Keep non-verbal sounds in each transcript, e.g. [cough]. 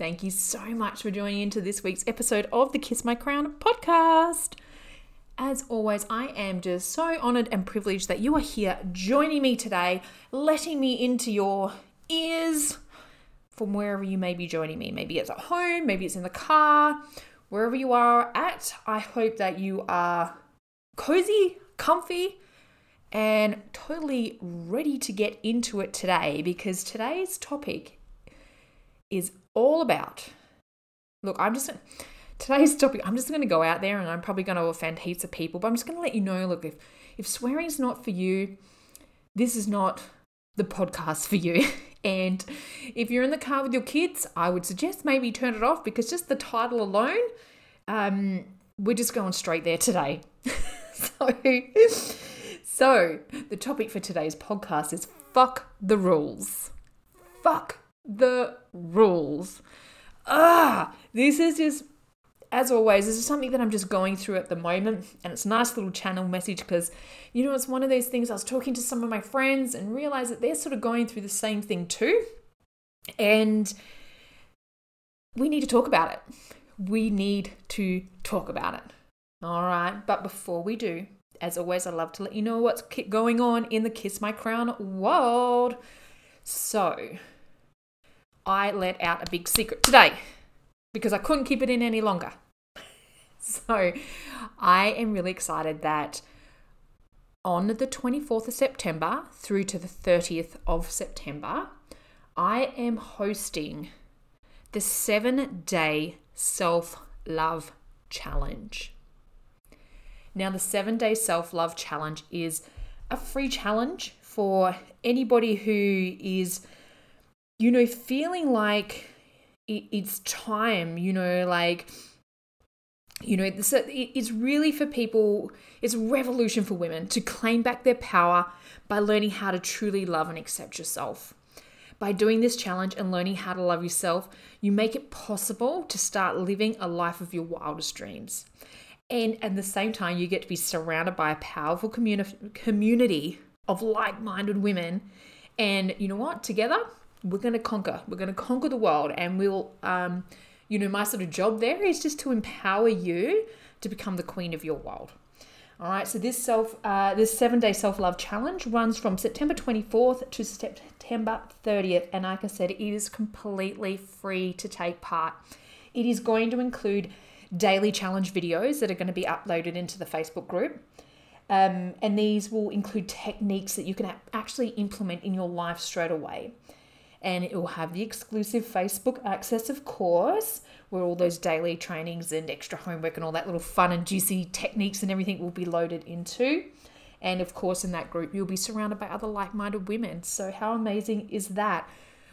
Thank you so much for joining into this week's episode of the Kiss My Crown podcast. As always, I am just so honored and privileged that you are here joining me today, letting me into your ears from wherever you may be joining me. Maybe it's at home, maybe it's in the car, wherever you are at. I hope that you are cozy, comfy, and totally ready to get into it today because today's topic is all about. Look, I'm just today's topic. I'm just going to go out there and I'm probably going to offend heaps of people, but I'm just going to let you know. Look, if if swearing's not for you, this is not the podcast for you. [laughs] And if you're in the car with your kids, I would suggest maybe turn it off because just the title alone, um, we're just going straight there today. [laughs] so so, the topic for today's podcast is fuck the rules. Fuck the rules. Ah, this is just, as always, this is something that I'm just going through at the moment. And it's a nice little channel message because, you know, it's one of those things I was talking to some of my friends and realized that they're sort of going through the same thing too. And we need to talk about it. We need to talk about it. All right. But before we do, as always, I love to let you know what's going on in the Kiss My Crown world. So, I let out a big secret today because I couldn't keep it in any longer. [laughs] So, I am really excited that on the 24th of September through to the 30th of September, I am hosting the seven day self love challenge. Now, the seven day self love challenge is a free challenge for anybody who is, you know, feeling like it's time, you know, like, you know, this it's really for people, it's a revolution for women to claim back their power by learning how to truly love and accept yourself. By doing this challenge and learning how to love yourself, you make it possible to start living a life of your wildest dreams. And at the same time, you get to be surrounded by a powerful communi- community of like minded women. And you know what? Together, we're going to conquer. We're going to conquer the world. And we'll, um, you know, my sort of job there is just to empower you to become the queen of your world. All right, so this self, uh, this seven day self love challenge runs from September 24th to September 30th, and like I said, it is completely free to take part. It is going to include daily challenge videos that are going to be uploaded into the Facebook group. Um, and these will include techniques that you can actually implement in your life straight away. And it will have the exclusive Facebook access, of course, where all those daily trainings and extra homework and all that little fun and juicy techniques and everything will be loaded into. And of course, in that group, you'll be surrounded by other like minded women. So, how amazing is that?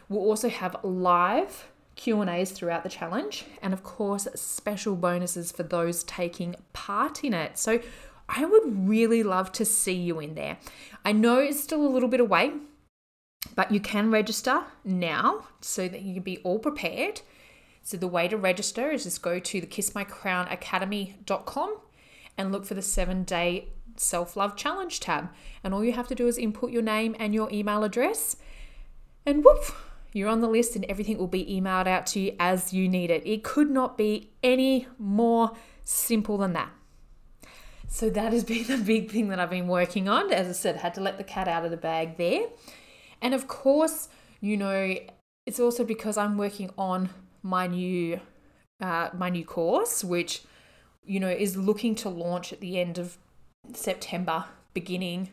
We'll also have live Q&As throughout the challenge and of course special bonuses for those taking part in it. So I would really love to see you in there. I know it's still a little bit away, but you can register now so that you can be all prepared. So the way to register is just go to the kissmycrownacademy.com and look for the 7-day self-love challenge tab. And all you have to do is input your name and your email address and whoop you're on the list and everything will be emailed out to you as you need it. It could not be any more simple than that. So that has been [laughs] the big thing that I've been working on. As I said, had to let the cat out of the bag there. And of course, you know, it's also because I'm working on my new uh, my new course, which you know is looking to launch at the end of September, beginning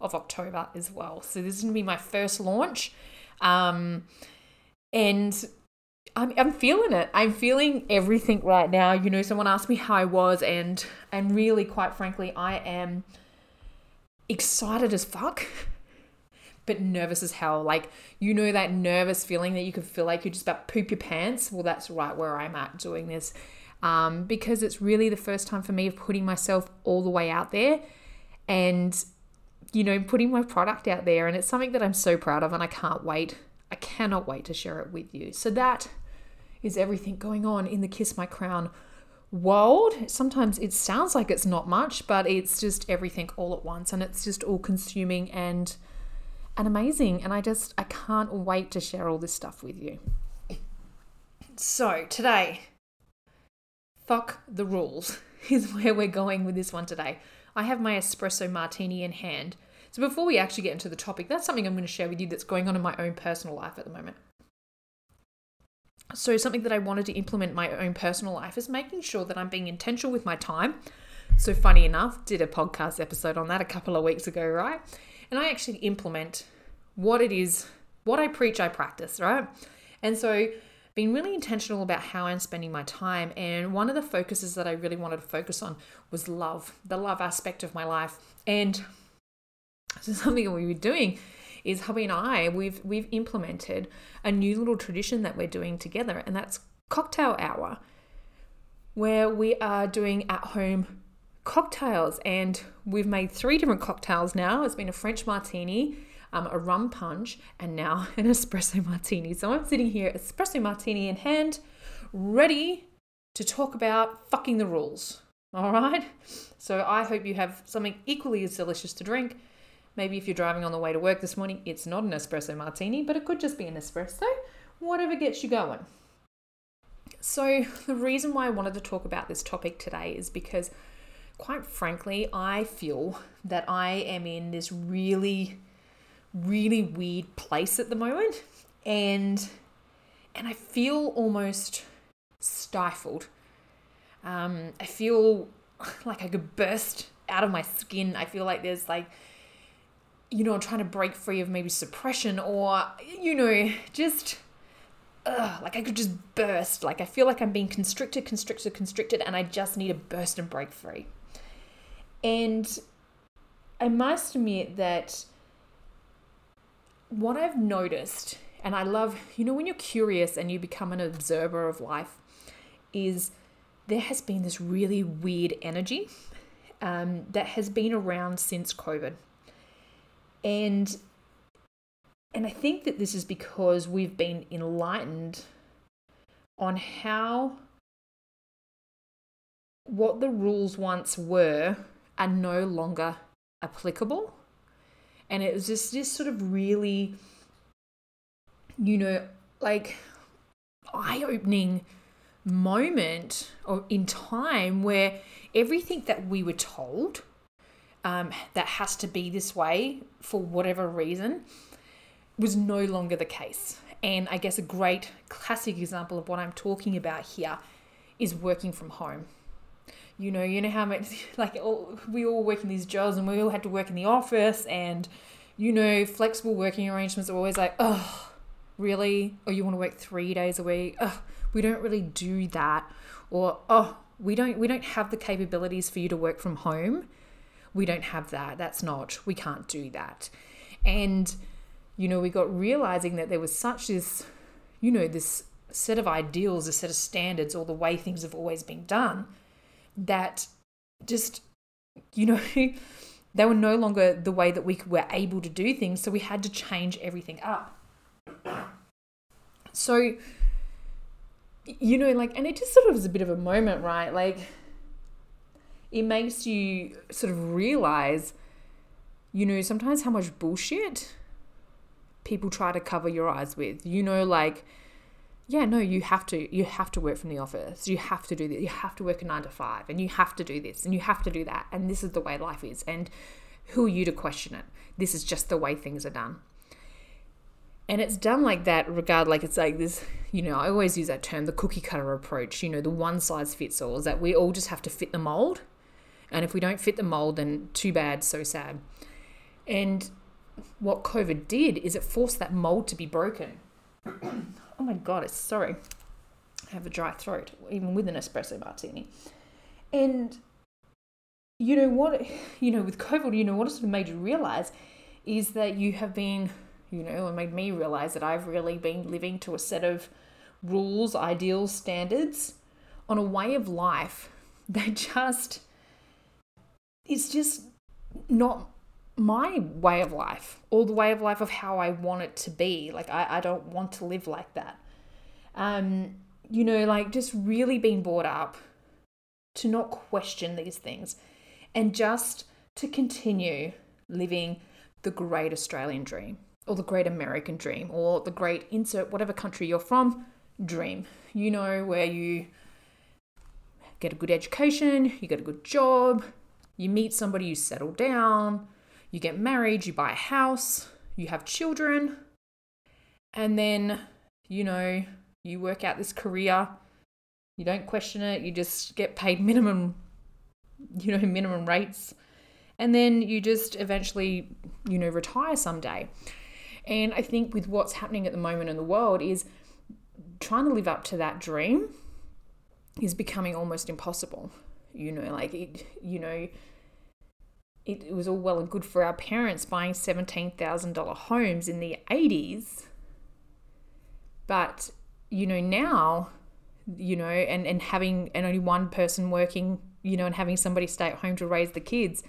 of October as well. So this is to be my first launch um, and I'm, I'm feeling it. I'm feeling everything right now. You know, someone asked me how I was, and and really, quite frankly, I am excited as fuck [laughs] but nervous as hell. Like, you know, that nervous feeling that you could feel like you just about poop your pants. Well, that's right where I'm at doing this. Um, because it's really the first time for me of putting myself all the way out there and, you know, putting my product out there. And it's something that I'm so proud of and I can't wait. I cannot wait to share it with you. So that is everything going on in the Kiss My Crown world. Sometimes it sounds like it's not much, but it's just everything all at once and it's just all consuming and and amazing and I just I can't wait to share all this stuff with you. So, today fuck the rules [laughs] is where we're going with this one today. I have my espresso martini in hand. So before we actually get into the topic, that's something I'm going to share with you that's going on in my own personal life at the moment. So, something that I wanted to implement in my own personal life is making sure that I'm being intentional with my time. So, funny enough, did a podcast episode on that a couple of weeks ago, right? And I actually implement what it is, what I preach, I practice, right? And so, being really intentional about how I'm spending my time. And one of the focuses that I really wanted to focus on was love, the love aspect of my life. And [laughs] so, something that we were doing is hubby and I we've we've implemented a new little tradition that we're doing together, and that's cocktail hour, where we are doing at home cocktails, and we've made three different cocktails now. It's been a French martini. Um, a rum punch, and now [laughs] an espresso martini. So I'm sitting here, espresso martini in hand, ready to talk about fucking the rules. All right? So I hope you have something equally as delicious to drink Maybe if you're driving on the way to work this morning, it's not an espresso martini, but it could just be an espresso, whatever gets you going. So, the reason why I wanted to talk about this topic today is because, quite frankly, I feel that I am in this really, really weird place at the moment, and and I feel almost stifled. Um, I feel [laughs] like I could burst out of my skin. I feel like there's like you know, trying to break free of maybe suppression or, you know, just ugh, like I could just burst. Like I feel like I'm being constricted, constricted, constricted, and I just need to burst and break free. And I must admit that what I've noticed, and I love, you know, when you're curious and you become an observer of life, is there has been this really weird energy um, that has been around since COVID. And and I think that this is because we've been enlightened on how what the rules once were are no longer applicable. And it was just this sort of really, you know, like eye opening moment or in time where everything that we were told um, that has to be this way for whatever reason was no longer the case. And I guess a great classic example of what I'm talking about here is working from home. You know, you know how much [laughs] like all, we all work in these jobs and we all had to work in the office and you know, flexible working arrangements are always like, oh, really? Or you want to work three days a week? Oh, we don't really do that. Or oh, we don't we don't have the capabilities for you to work from home we don't have that. That's not, we can't do that. And, you know, we got realizing that there was such this, you know, this set of ideals, a set of standards, or the way things have always been done that just, you know, [laughs] they were no longer the way that we were able to do things. So we had to change everything up. So, you know, like, and it just sort of was a bit of a moment, right? Like, it makes you sort of realize, you know, sometimes how much bullshit people try to cover your eyes with. You know, like, yeah, no, you have to you have to work from the office. You have to do this. You have to work a nine to five, and you have to do this, and you have to do that, and this is the way life is. And who are you to question it? This is just the way things are done. And it's done like that, regard like it's like this, you know, I always use that term, the cookie cutter approach, you know, the one size fits all, is that we all just have to fit the mold and if we don't fit the mold, then too bad, so sad. And what COVID did is it forced that mold to be broken. Oh my God, it's sorry. I have a dry throat, even with an espresso martini. And you know what, [laughs] you know, with COVID, you know, what it sort of made you realize is that you have been, you know, it made me realize that I've really been living to a set of rules, ideals, standards on a way of life [laughs] that just it's just not my way of life or the way of life of how I want it to be. Like I, I don't want to live like that. Um, you know, like just really being brought up to not question these things and just to continue living the great Australian dream or the great American dream or the great insert whatever country you're from dream. You know, where you get a good education, you get a good job, you meet somebody, you settle down, you get married, you buy a house, you have children, and then, you know, you work out this career. You don't question it, you just get paid minimum, you know, minimum rates. And then you just eventually, you know, retire someday. And I think with what's happening at the moment in the world is trying to live up to that dream is becoming almost impossible. You know, like it, you know, it was all well and good for our parents buying $17,000 homes in the 80s. But, you know, now, you know, and, and having, and only one person working, you know, and having somebody stay at home to raise the kids,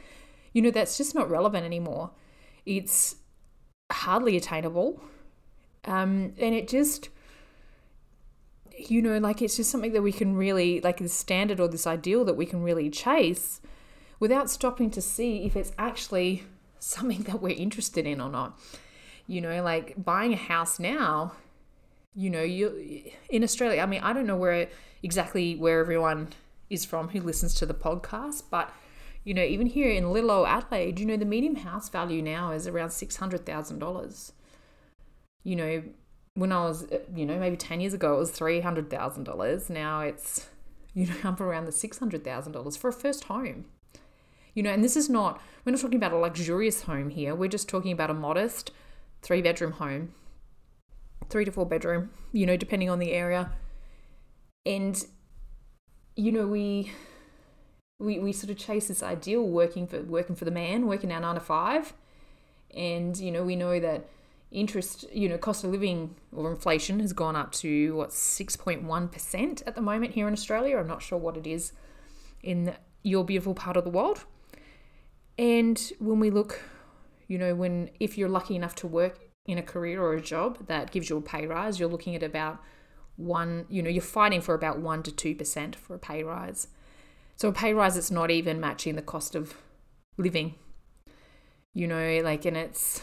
you know, that's just not relevant anymore. It's hardly attainable. Um, and it just, you know, like it's just something that we can really, like this standard or this ideal that we can really chase without stopping to see if it's actually something that we're interested in or not. You know, like buying a house now, you know, you in Australia, I mean, I don't know where exactly where everyone is from who listens to the podcast, but you know, even here in little old Adelaide, you know, the median house value now is around six hundred thousand dollars. You know, when I was, you know, maybe ten years ago, it was three hundred thousand dollars. Now it's, you know, [laughs] up around the six hundred thousand dollars for a first home. You know, and this is not, we're not talking about a luxurious home here. We're just talking about a modest three bedroom home, three to four bedroom, you know, depending on the area. And, you know, we, we, we sort of chase this ideal working for working for the man, working our nine to five. And, you know, we know that interest, you know, cost of living or inflation has gone up to what, 6.1% at the moment here in Australia. I'm not sure what it is in your beautiful part of the world. And when we look, you know, when if you're lucky enough to work in a career or a job that gives you a pay rise, you're looking at about one, you know, you're fighting for about 1 to 2% for a pay rise. So a pay rise that's not even matching the cost of living. You know, like, and it's,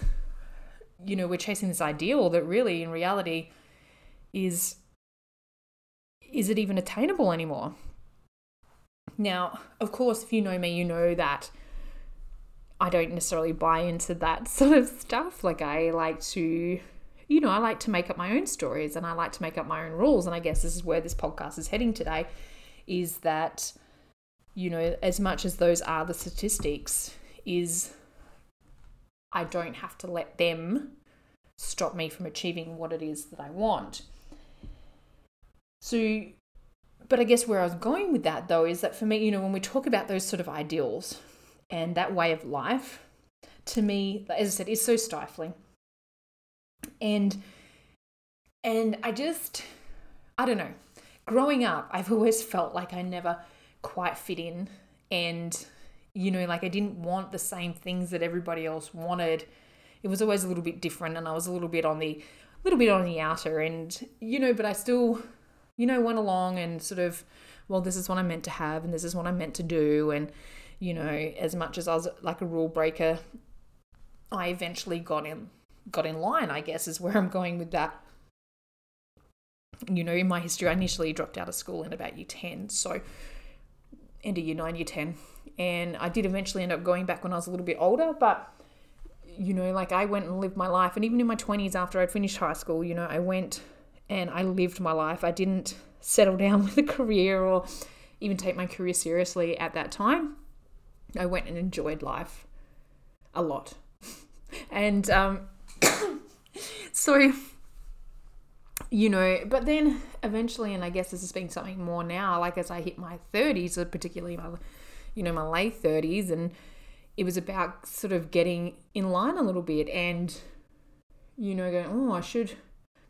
you know, we're chasing this ideal that really in reality is, is it even attainable anymore? Now, of course, if you know me, you know that I don't necessarily buy into that [laughs] sort of stuff. Like, I like to, you know, I like to make up my own stories and I like to make up my own rules. And I guess this is where this podcast is heading today is that, you know, as much as those are the statistics, is I don't have to let them stop me from achieving what it is that I want. So, but I guess where I was going with that though is that for me, you know, when we talk about those sort of ideals, and that way of life, to me, as I said, is so stifling. And and I just I don't know. Growing up, I've always felt like I never quite fit in and you know, like I didn't want the same things that everybody else wanted. It was always a little bit different and I was a little bit on the little bit on the outer and you know, but I still you know went along and sort of well this is what I'm meant to have and this is what I'm meant to do and you know, as much as I was like a rule breaker, I eventually got in got in line, I guess, is where I'm going with that. You know, in my history, I initially dropped out of school in about year 10. So, end of year 9, year 10. And I did eventually end up going back when I was a little bit older. But, you know, like I went and lived my life. And even in my 20s, after I'd finished high school, you know, I went and I lived my life. I didn't settle [laughs] down with a career or even take my career seriously at that time. I went and enjoyed life a lot. [laughs] and um, [coughs] so, you know, but then eventually, and I guess this has been something more now, like as I hit my 30s, particularly my, you know, my late 30s, and, it was about sort of getting in line a little bit and, you know, going, oh, I should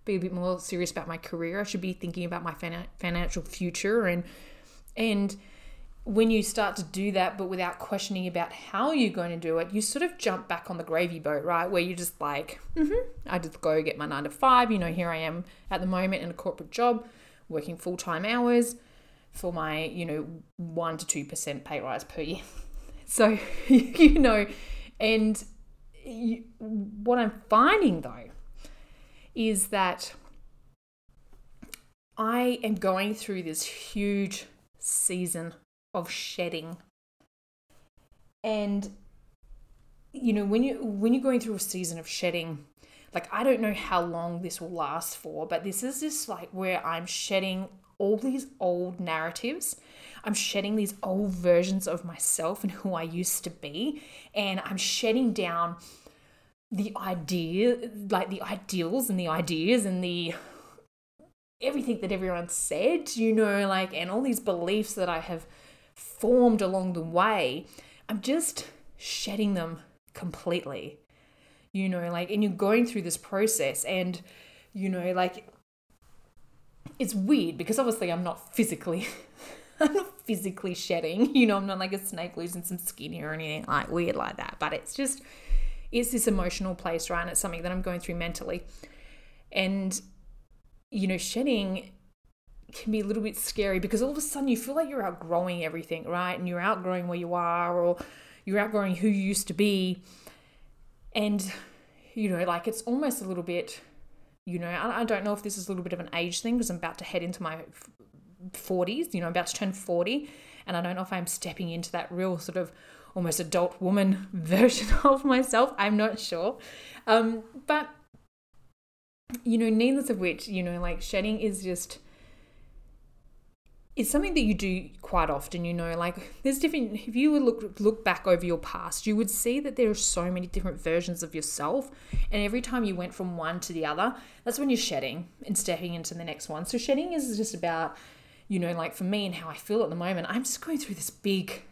be a bit more serious about my career. I should be thinking about my financial future and and when you start to do that but without questioning about how you're going to do it, you sort of jump back on the gravy boat, right? Where you're just like, mm-hmm, I just go get my 9 to 5, you know, here I am at the moment in a corporate job, working full-time hours for my, you know, 1 to 2% pay rise per year. [laughs] So, [laughs] you know, and you, what I'm finding though is that I am going through this huge season of shedding. And you know, when you when you're going through a season of shedding, like I don't know how long this will last for, but this is just like where I'm shedding all these old narratives. I'm shedding these old versions of myself and who I used to be, and I'm shedding down the idea, like the ideals and the ideas and the everything that everyone said, you know, like, and all these beliefs that I have formed along the way. I'm just shedding them completely, you know, like, and you're going through this process, and, you know, like, it's weird because obviously I'm not physically. [laughs] I'm not physically shedding, you know, I'm not like a snake losing some skin or anything like weird like that. But it's just, it's this emotional place, right? And it's something that I'm going through mentally. And, you know, shedding can be a little bit scary because all of a sudden you feel like you're outgrowing everything, right? And you're outgrowing where you are or you're outgrowing who you used to be. And, you know, like it's almost a little bit, you know, I, don't know if this is a little bit of an age thing because I'm about to head into my 40s, you know, I'm about to turn 40. And I don't know if I'm stepping into that real sort of almost adult woman [laughs] version [laughs] of myself. I'm not sure. Um, but, you know, needless of which, you know, like shedding is just it's something that you do quite often you know like there's different if you would look look back over your past you would see that there are so many different versions of yourself and every time you went from one to the other that's when you're shedding and stepping into the next one. So shedding is just about you know like for me and how i feel at the moment i'm just going through this big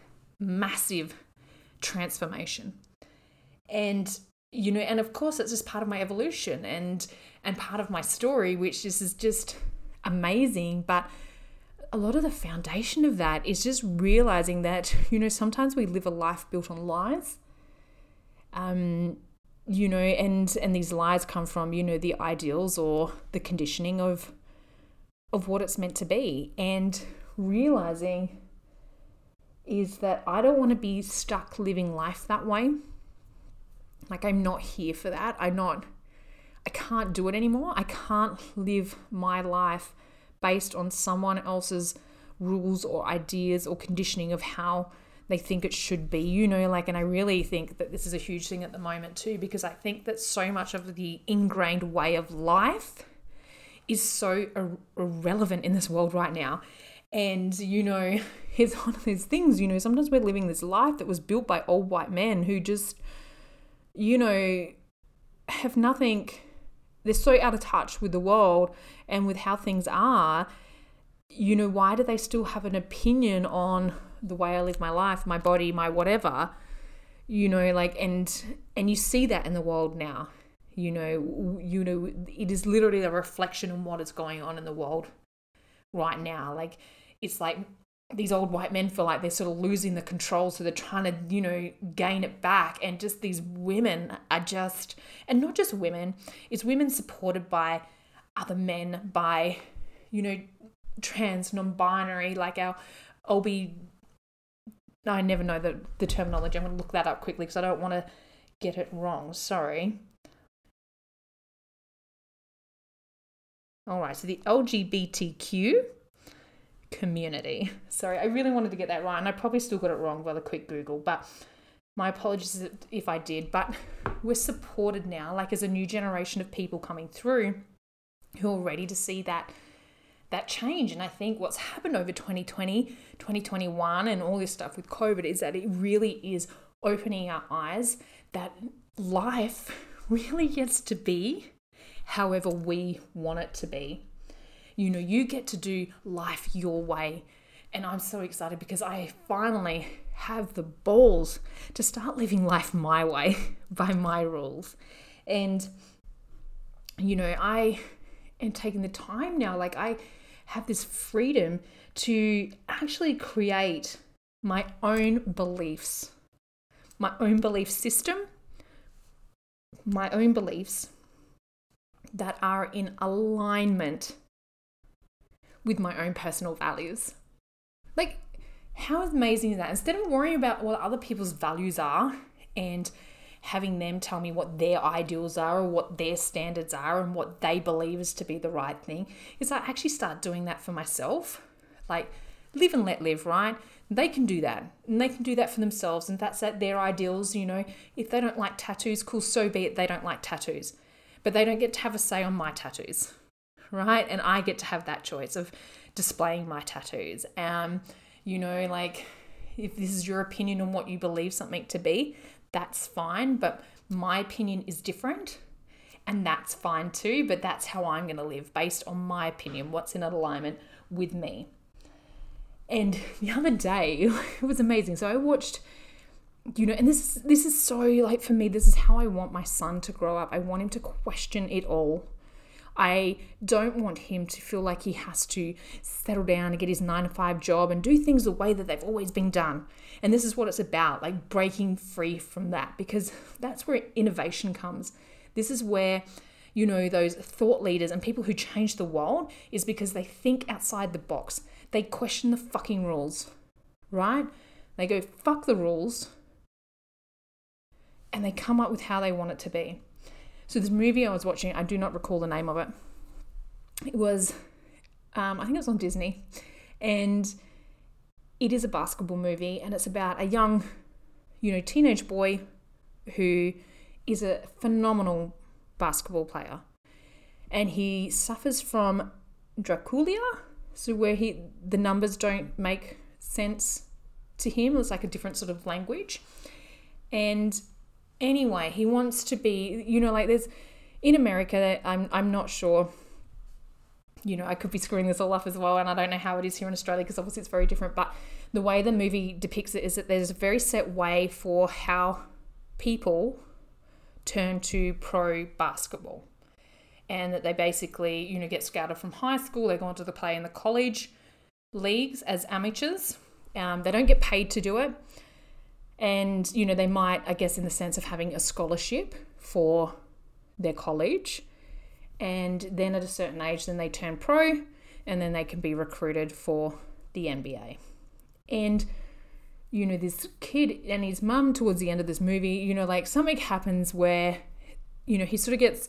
massive transformation. And you know and of course it's just part of my evolution and and part of my story which is, is just amazing but a lot of the foundation of that is just realizing that, [laughs] you know, sometimes we live a life built on lies. Um, you know, and and these lies come from, you know, the ideals or the conditioning of of what it's meant to be. And realizing is that I don't want to be stuck living life that way. Like I'm not here for that. I'm not I can't do it anymore. I can't live my life based on someone else's rules or ideas or conditioning of how they think it should be, you know, like, and I really think that this is a huge thing at the moment too, because I think that so much of the ingrained way of life is so ir- irrelevant in this world right now. And, you know, [laughs] it's one of those things, you know, sometimes we're living this life that was built by old white men who just, you know, have nothing they're so out of touch with the world and with how things are you know why do they still have an opinion on the way i live my life my body my whatever you know like and and you see that in the world now you know you know it is literally a reflection on what is going on in the world right now. Like it's like these old white men feel like they're sort of losing the control so they're trying to you know gain it back. And just these women are just and not just women it's women supported by other men by you know trans non-binary like our ob i never know the, the terminology. I'm going to look that up quickly because i don't want to get it wrong. Sorry. All right so the lgbtq community. [laughs] Sorry, I really wanted to get that right, and I probably still got it wrong by the quick Google, but my apologies if I did. But [laughs] we're supported now, like as a new generation of people coming through who are ready to see that that change. And I think what's happened over 2020, 2021, and all this stuff with COVID is that it really is opening our eyes that life [laughs] really gets to be however we want it to be. You know, you get to do life your way And I'm so excited because I finally have the balls to start living life my way [laughs] by my rules. And, you know, I am taking the time now, like, I have this freedom to actually create my own beliefs, my own belief system, my own beliefs that are in alignment with my own personal values. Like, how amazing is that? Instead of worrying about what other people's values are and having them tell me what their ideals are or what their standards are and what they believe is to be the right thing, is I actually start doing that for myself. Like, live and let live, right? They can do that and they can do that for themselves, and that's at their ideals. You know, if they don't like tattoos, cool, so be it, they don't like tattoos. But they don't get to have a say on my tattoos, right? And I get to have that choice of displaying my tattoos. Um, you know, like if this is your opinion on what you believe something to be, that's fine. But my opinion is different and that's fine too. But that's how I'm going to live based on my opinion, what's in alignment with me. And the other day, [laughs] it was amazing. So I watched, you know, and this this is so like for me, this is how I want my son to grow up. I want him to question it all. I don't want him to feel like he has to settle down and get his nine to five job and do things the way that they've always been done. And this is what it's about like breaking free from that because that's where innovation comes. This is where, you know, those thought leaders and people who change the world is because they think outside the box. They question the fucking rules, right? They go, fuck the rules, and they come up with how they want it to be. So this movie I was watching, I do not recall the name of it. It was, um, I think it was on Disney, and it is a basketball movie, and it's about a young, you know, teenage boy who is a phenomenal basketball player, and he suffers from dyscalculia, so where he the numbers don't make sense to him. It's like a different sort of language, and anyway, he wants to be, you know, like there's in America, I'm I'm not sure. You know, I could be screwing this all up as well, and I don't know how it is here in Australia because obviously it's very different. But the way the movie depicts it is that there's a very set way for how people turn to pro basketball, and that they basically, you know, get scouted from high school, they go on to the play in the college leagues as amateurs. Um, they don't get paid to do it and, you know, they might, I guess, in the sense of having a scholarship for their college. And then at a certain age, then they turn pro and then they can be recruited for the NBA. And, you know, this kid and his mum towards the end of this movie, you know, like something happens where, you know, he sort of gets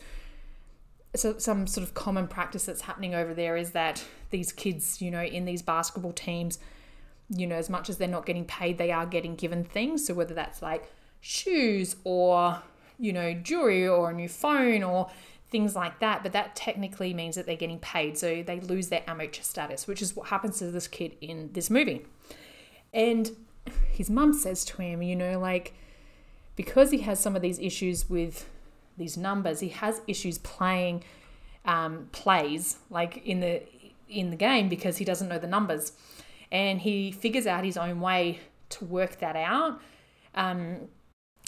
so some sort of common practice that's happening over there is that these kids, you know, in these basketball teams you know, as much as they're not getting paid, they are getting given things. So whether that's like shoes or, you know, jewelry or a new phone or things like that, but that technically means that they're getting paid. So they lose their amateur status, which is what happens to this kid in this movie. And his mum says to him, you know, like, because he has some of these issues with these numbers, he has issues playing um, plays like in the in the game because he doesn't know the numbers and he figures out his own way to work that out. Um,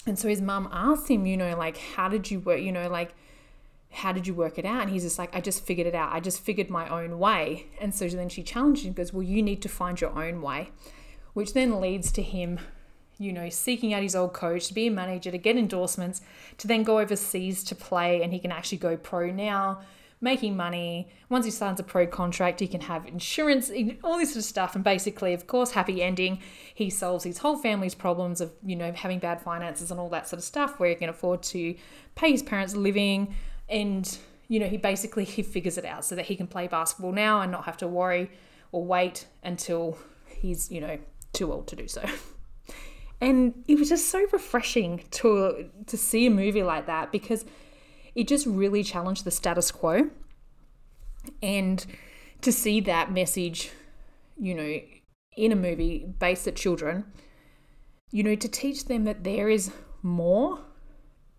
and so his mum asks him, you know, like, how did you work, you know, like, how did you work it out? And he's just like, I just figured it out. I just figured my own way. And so then she challenges him, goes, Well, you need to find your own way, which then leads to him, you know, seeking out his old coach to be a manager, to get endorsements, to then go overseas to play. And he can actually go pro now making money. Once he signs a pro contract, he can have insurance, all this sort of stuff. And basically, of course, happy ending. He solves his whole family's problems of, you know, having bad finances and all that sort of stuff where he can afford to pay his parents living and you know, he basically he figures it out so that he can play basketball now and not have to worry or wait until he's, you know, too old to do so. [laughs] And it was just so refreshing to to see a movie like that because it just really challenged the status quo. And to see that message, you know, in a movie based at children, you know, to teach them that there is more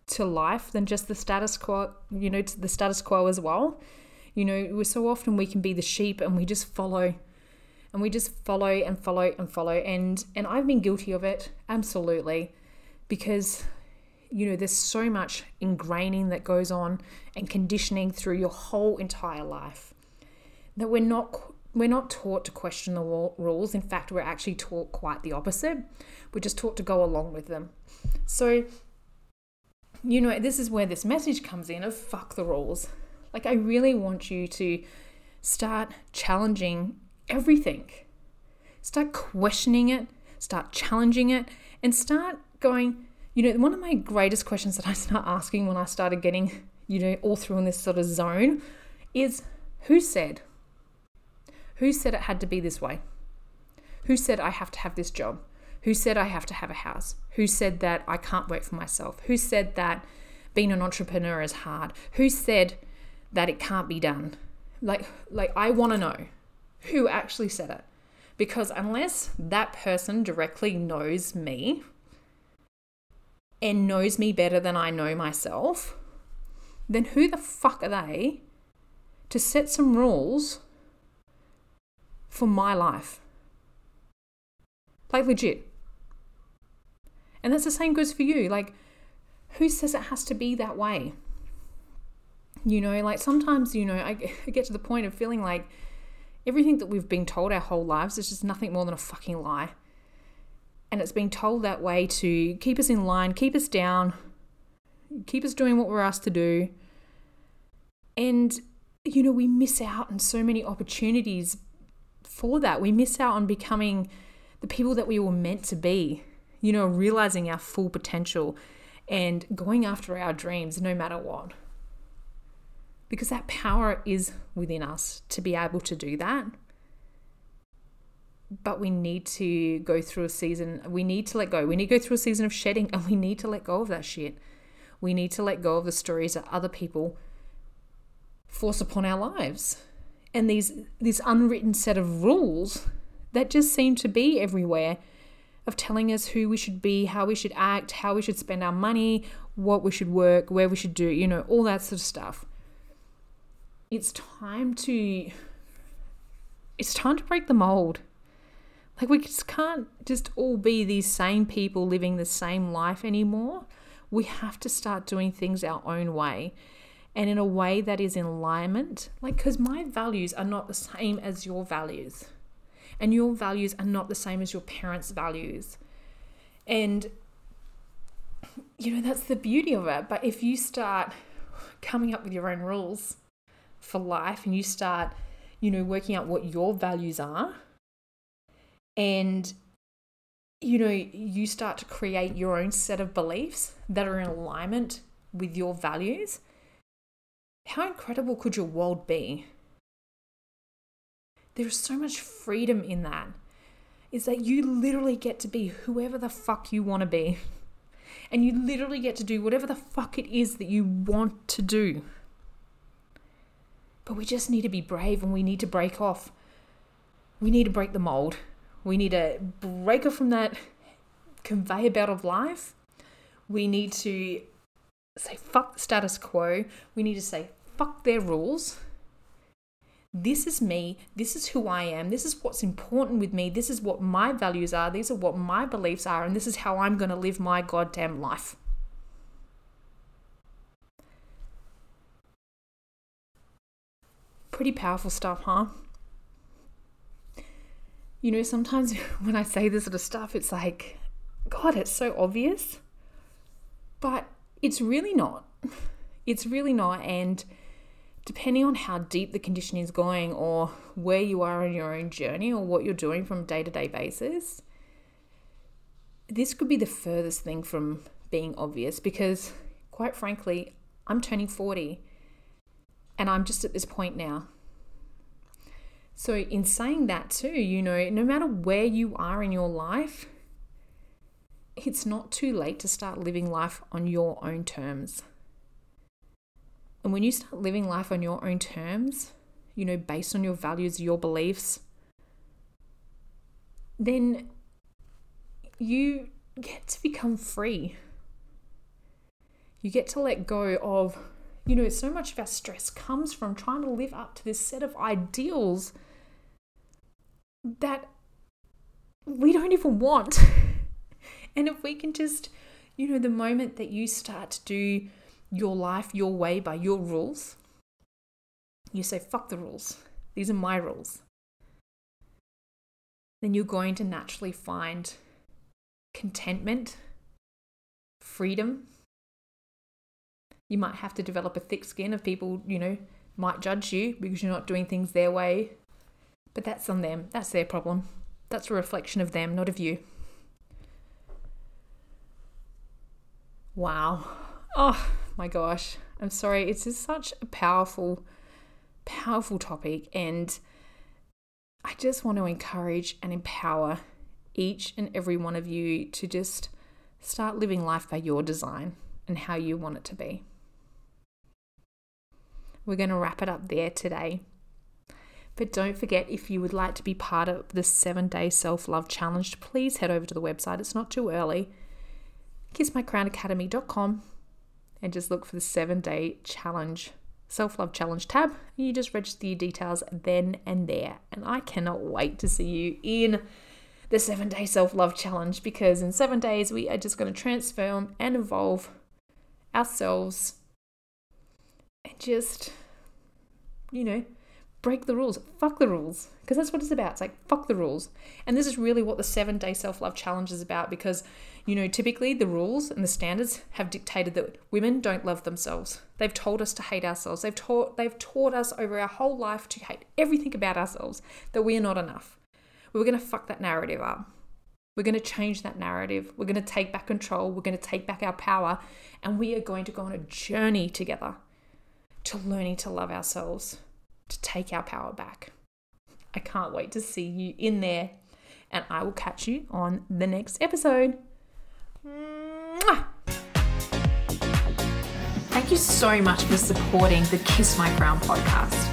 to life than just the status quo, you know, to the status quo as well. You know, we're so often we can be the sheep and we just follow and we just follow and follow and follow and and I've been guilty of it absolutely because you know there's so much ingraining that goes on and conditioning through your whole entire life that we're not we're not taught to question the rules in fact we're actually taught quite the opposite we're just taught to go along with them so you know this is where this message comes in of fuck the rules like i really want you to start challenging everything. Start questioning it, start challenging it, and start going. You know, one of my greatest questions that I start asking when I started getting, you know, all through in this sort of zone is who said? Who said it had to be this way? Who said I have to have this job? Who said I have to have a house? Who said that I can't work for myself? Who said that being an entrepreneur is hard? Who said that it can't be done? Like like I want to know who actually said it. Because unless that person directly knows me and knows me better than I know myself, then who the fuck are they to set some rules for my life? Like, legit. And that's the same goes for you. Like, who says it has to be that way? You know, like sometimes, you know, I [laughs] get to the point of feeling like everything that we've been told our whole lives is just nothing more than a fucking lie. And it's been told that way to keep us in line, keep us down, keep us doing what we're asked to do. And, you know, we miss out on so many opportunities for that. We miss out on becoming the people that we were meant to be, you know, realizing our full potential and going after our dreams no matter what because that power is within us to be able to do that. But we need to go through a season, we need to let go. We need to go through a season of shedding and we need to let go of that shit. We need to let go of the stories that other people force upon our lives. And these this unwritten set of rules that just seem to be everywhere of telling us who we should be, how we should act, how we should spend our money, what we should work, where we should do, you know, all that sort of stuff it's time to it's time to break the mold. Like we just can't just all be these same people living the same life anymore. We have to start doing things our own way and in a way that is in alignment. Like cuz my values are not the same as your values. And your values are not the same as your parents' values. And you know that's the beauty of it. But if you start coming up with your own rules, for life and you start, you know, working out what your values are and you know, you start to create your own set of beliefs that are in alignment with your values, how incredible could your world be? There's so much freedom in that. Is that you literally get to be whoever the fuck you want to be. [laughs] And you literally get to do whatever the fuck it is that you want to do. But we just need to be brave and we need to break off. We need to break the mold. We need to break off from that conveyor belt of life. We need to say fuck the status quo. We need to say fuck their rules. This is me. This is who I am. This is what's important with me. This is what my values are. These are what my beliefs are. And this is how I'm going to live my goddamn life. Pretty powerful stuff, huh? You know, sometimes [laughs] when I say this sort of stuff, it's like, God, it's so obvious. But it's really not. [laughs] It's really not. And depending on how deep the condition is going or where you are in your own journey or what you're doing from day to day basis, this could be the furthest thing from being obvious because, quite frankly, I'm turning 40 and I'm just at this point now. So, in saying that, too, you know, no matter where you are in your life, it's not too late to start living life on your own terms. And when you start living life on your own terms, you know, based on your values, your beliefs, then you get to become free. You get to let go of you know, so much of our stress comes from trying to live up to this set of ideals that we don't even want. [laughs] and if we can just, you know, the moment that you start to do your life your way by your rules, you say, fuck the rules. These are my rules. Then you're going to naturally find contentment, freedom. You might have to develop a thick skin of people, you know, might judge you because you're not doing things their way. But that's on them. That's their problem. That's a reflection of them, not of you. Wow. Oh my gosh. I'm sorry. It's just such a powerful, powerful topic. And I just want to encourage and empower each and every one of you to just start living life by your design and how you want it to be. We're going to wrap it up there today. But don't forget, if you would like to be part of the seven day self love challenge, please head over to the website. It's not too early. kissmycrownacademy.com and just look for the seven day challenge, self love challenge tab. You just register your details then and there. And I cannot wait to see you in the seven day self love challenge because in seven days we are just going to transform and evolve ourselves and just, you know, break the rules. Fuck the rules. Because that's what it's about. It's like, fuck the rules. And this is really what the seven day self love challenge is about because, you know, typically the rules and the standards have dictated that women don't love themselves. They've told us to hate ourselves. They've taught, they've taught us over our whole life to hate everything about ourselves, that we are not enough. We're going to fuck that narrative up. We're going to change that narrative. We're going to take back control. We're going to take back our power. And we are going to go on a journey together to learning to love ourselves, to take our power back. I can't wait to see you in there. And I will catch you on the next episode. Mwah! Thank you so much for supporting the Kiss My Crown podcast.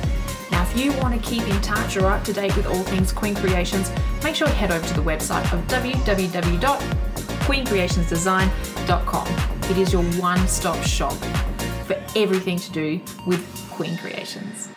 Now, if you want to keep in touch or up to date with all things Queen Creations, make sure you head over to the website of www.queencreationsdesign.com. It is your one stop shop for everything to do with Queen Creations.